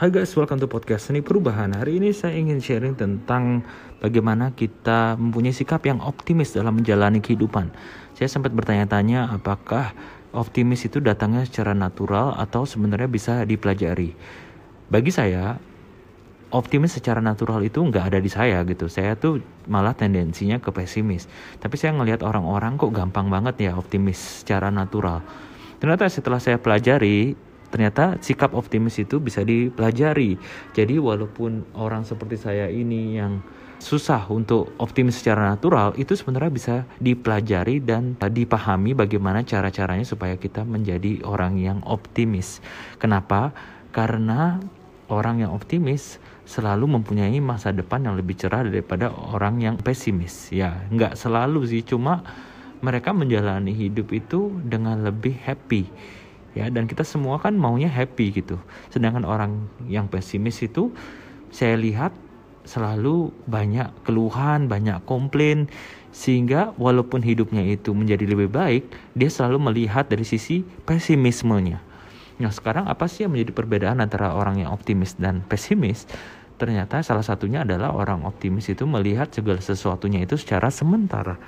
Hai guys, welcome to podcast Seni Perubahan. Hari ini saya ingin sharing tentang bagaimana kita mempunyai sikap yang optimis dalam menjalani kehidupan. Saya sempat bertanya-tanya apakah optimis itu datangnya secara natural atau sebenarnya bisa dipelajari. Bagi saya, optimis secara natural itu nggak ada di saya gitu. Saya tuh malah tendensinya ke pesimis. Tapi saya ngelihat orang-orang kok gampang banget ya optimis secara natural. Ternyata setelah saya pelajari, ternyata sikap optimis itu bisa dipelajari. Jadi walaupun orang seperti saya ini yang susah untuk optimis secara natural itu sebenarnya bisa dipelajari dan dipahami bagaimana cara-caranya supaya kita menjadi orang yang optimis. Kenapa? Karena orang yang optimis selalu mempunyai masa depan yang lebih cerah daripada orang yang pesimis. Ya, nggak selalu sih, cuma mereka menjalani hidup itu dengan lebih happy ya dan kita semua kan maunya happy gitu. Sedangkan orang yang pesimis itu saya lihat selalu banyak keluhan banyak komplain sehingga walaupun hidupnya itu menjadi lebih baik dia selalu melihat dari sisi pesimismenya. Nah sekarang apa sih yang menjadi perbedaan antara orang yang optimis dan pesimis? Ternyata salah satunya adalah orang optimis itu melihat segala sesuatunya itu secara sementara.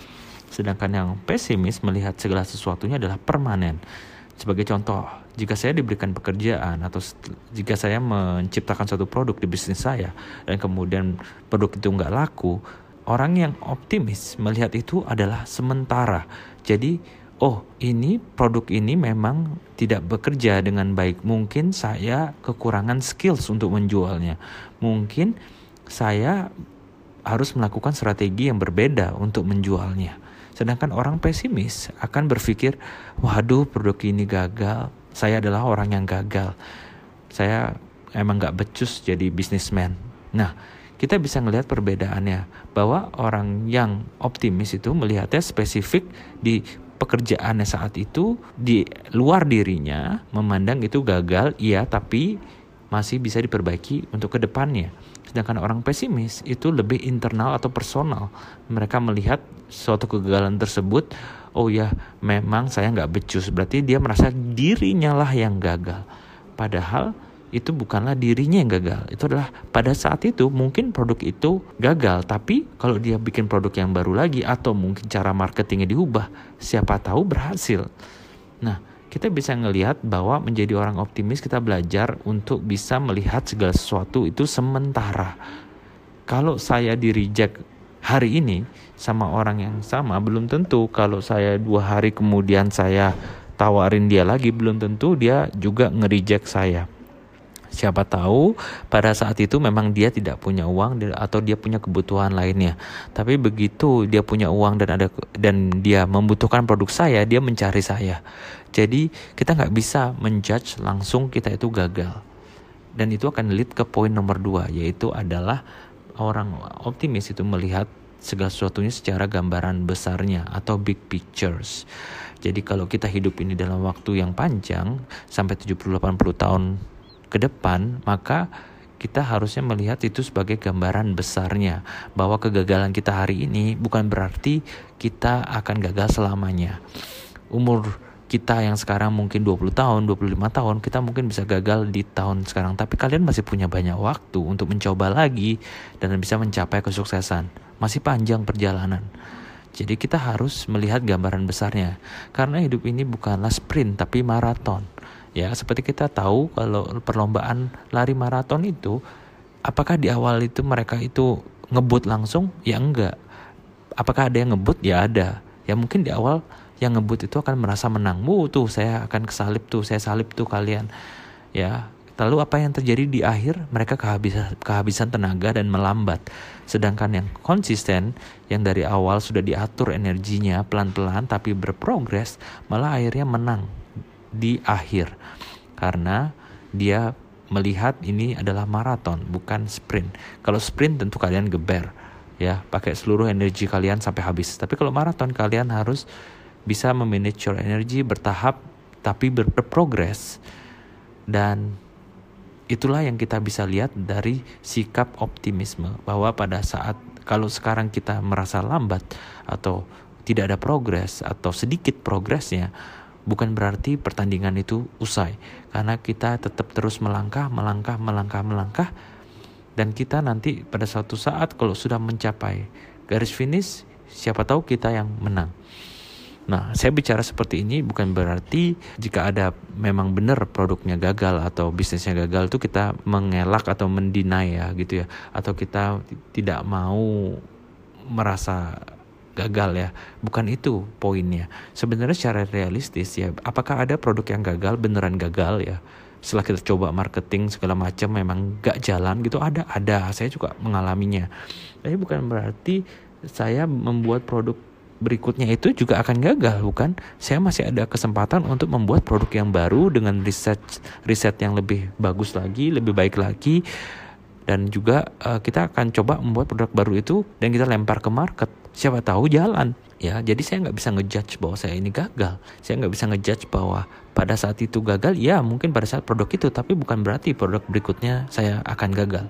Sedangkan yang pesimis melihat segala sesuatunya adalah permanen sebagai contoh, jika saya diberikan pekerjaan atau jika saya menciptakan suatu produk di bisnis saya dan kemudian produk itu nggak laku, orang yang optimis melihat itu adalah sementara. Jadi, oh ini produk ini memang tidak bekerja dengan baik. Mungkin saya kekurangan skills untuk menjualnya. Mungkin saya harus melakukan strategi yang berbeda untuk menjualnya. Sedangkan orang pesimis akan berpikir, waduh produk ini gagal, saya adalah orang yang gagal. Saya emang gak becus jadi bisnismen. Nah, kita bisa melihat perbedaannya bahwa orang yang optimis itu melihatnya spesifik di pekerjaannya saat itu di luar dirinya memandang itu gagal iya tapi masih bisa diperbaiki untuk ke depannya Sedangkan orang pesimis itu lebih internal atau personal. Mereka melihat suatu kegagalan tersebut, oh ya memang saya nggak becus. Berarti dia merasa dirinya lah yang gagal. Padahal itu bukanlah dirinya yang gagal. Itu adalah pada saat itu mungkin produk itu gagal. Tapi kalau dia bikin produk yang baru lagi atau mungkin cara marketingnya diubah, siapa tahu berhasil. Nah, kita bisa ngelihat bahwa menjadi orang optimis kita belajar untuk bisa melihat segala sesuatu itu sementara. Kalau saya di reject hari ini sama orang yang sama belum tentu kalau saya dua hari kemudian saya tawarin dia lagi belum tentu dia juga nge-reject saya. Siapa tahu pada saat itu memang dia tidak punya uang atau dia punya kebutuhan lainnya. Tapi begitu dia punya uang dan ada dan dia membutuhkan produk saya, dia mencari saya. Jadi kita nggak bisa menjudge langsung kita itu gagal. Dan itu akan lead ke poin nomor dua, yaitu adalah orang optimis itu melihat segala sesuatunya secara gambaran besarnya atau big pictures. Jadi kalau kita hidup ini dalam waktu yang panjang sampai 70-80 tahun ke depan, maka kita harusnya melihat itu sebagai gambaran besarnya bahwa kegagalan kita hari ini bukan berarti kita akan gagal selamanya. Umur kita yang sekarang mungkin 20 tahun, 25 tahun, kita mungkin bisa gagal di tahun sekarang, tapi kalian masih punya banyak waktu untuk mencoba lagi dan bisa mencapai kesuksesan. Masih panjang perjalanan. Jadi kita harus melihat gambaran besarnya. Karena hidup ini bukanlah sprint tapi maraton. Ya, seperti kita tahu kalau perlombaan lari maraton itu apakah di awal itu mereka itu ngebut langsung? Ya enggak. Apakah ada yang ngebut? Ya ada. Ya mungkin di awal yang ngebut itu akan merasa menang. Wuh tuh saya akan kesalip tuh, saya salip tuh kalian. Ya, Lalu apa yang terjadi di akhir? Mereka kehabisan, kehabisan tenaga dan melambat. Sedangkan yang konsisten, yang dari awal sudah diatur energinya pelan-pelan tapi berprogres, malah akhirnya menang di akhir karena dia melihat ini adalah maraton bukan sprint. Kalau sprint tentu kalian geber ya, pakai seluruh energi kalian sampai habis. Tapi kalau maraton kalian harus bisa memanage your energy bertahap tapi berprogres. Dan itulah yang kita bisa lihat dari sikap optimisme bahwa pada saat kalau sekarang kita merasa lambat atau tidak ada progres atau sedikit progresnya bukan berarti pertandingan itu usai. Karena kita tetap terus melangkah melangkah melangkah melangkah. Dan kita nanti pada suatu saat kalau sudah mencapai garis finish siapa tahu kita yang menang Nah, saya bicara seperti ini bukan berarti jika ada memang benar produknya gagal atau bisnisnya gagal itu kita mengelak atau mendinai ya gitu ya atau kita tidak mau merasa gagal ya. Bukan itu poinnya. Sebenarnya secara realistis ya, apakah ada produk yang gagal beneran gagal ya? Setelah kita coba marketing segala macam memang gak jalan gitu ada ada. Saya juga mengalaminya. Tapi bukan berarti saya membuat produk berikutnya itu juga akan gagal bukan? Saya masih ada kesempatan untuk membuat produk yang baru dengan riset riset yang lebih bagus lagi lebih baik lagi. Dan juga uh, kita akan coba membuat produk baru itu dan kita lempar ke market. Siapa tahu jalan. Ya jadi saya nggak bisa ngejudge bahwa saya ini gagal. Saya nggak bisa ngejudge bahwa pada saat itu gagal ya mungkin pada saat produk itu tapi bukan berarti produk berikutnya saya akan gagal.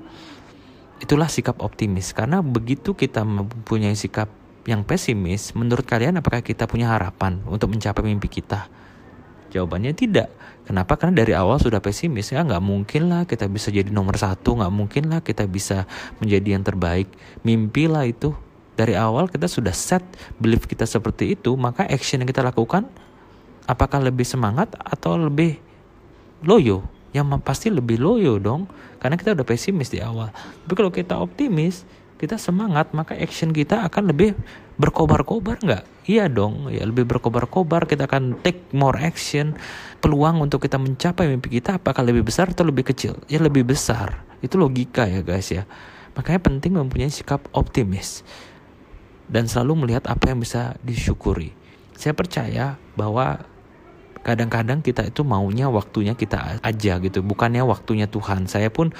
Itulah sikap optimis. Karena begitu kita mempunyai sikap yang pesimis, menurut kalian apakah kita punya harapan untuk mencapai mimpi kita? Jawabannya tidak. Kenapa? Karena dari awal sudah pesimis. Ya nggak mungkin lah kita bisa jadi nomor satu. Nggak mungkin lah kita bisa menjadi yang terbaik. Mimpilah itu. Dari awal kita sudah set belief kita seperti itu. Maka action yang kita lakukan apakah lebih semangat atau lebih loyo? Yang pasti lebih loyo dong. Karena kita udah pesimis di awal. Tapi kalau kita optimis, kita semangat maka action kita akan lebih berkobar-kobar nggak? Iya dong ya lebih berkobar-kobar kita akan take more action. Peluang untuk kita mencapai mimpi kita apakah lebih besar atau lebih kecil? Ya lebih besar. Itu logika ya guys ya. Makanya penting mempunyai sikap optimis dan selalu melihat apa yang bisa disyukuri. Saya percaya bahwa kadang-kadang kita itu maunya waktunya kita aja gitu bukannya waktunya Tuhan. Saya pun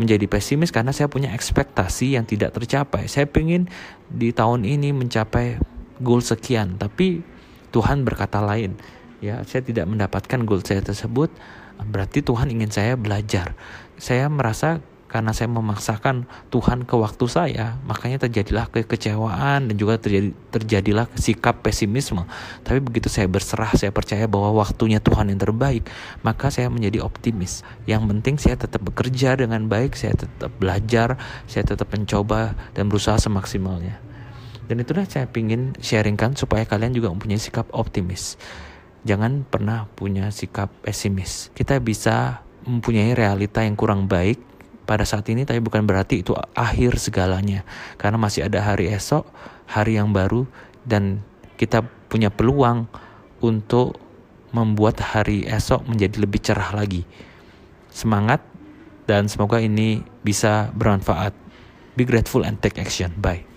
menjadi pesimis karena saya punya ekspektasi yang tidak tercapai. Saya ingin di tahun ini mencapai goal sekian, tapi Tuhan berkata lain. Ya, saya tidak mendapatkan goal saya tersebut, berarti Tuhan ingin saya belajar. Saya merasa karena saya memaksakan Tuhan ke waktu saya, makanya terjadilah kekecewaan dan juga terjadi terjadilah sikap pesimisme. Tapi begitu saya berserah, saya percaya bahwa waktunya Tuhan yang terbaik, maka saya menjadi optimis. Yang penting saya tetap bekerja dengan baik, saya tetap belajar, saya tetap mencoba dan berusaha semaksimalnya. Dan itulah saya ingin sharingkan supaya kalian juga mempunyai sikap optimis. Jangan pernah punya sikap pesimis. Kita bisa mempunyai realita yang kurang baik pada saat ini tapi bukan berarti itu akhir segalanya. Karena masih ada hari esok hari yang baru dan kita punya peluang untuk membuat hari esok menjadi lebih cerah lagi. Semangat dan semoga ini bisa bermanfaat. Be grateful and take action. Bye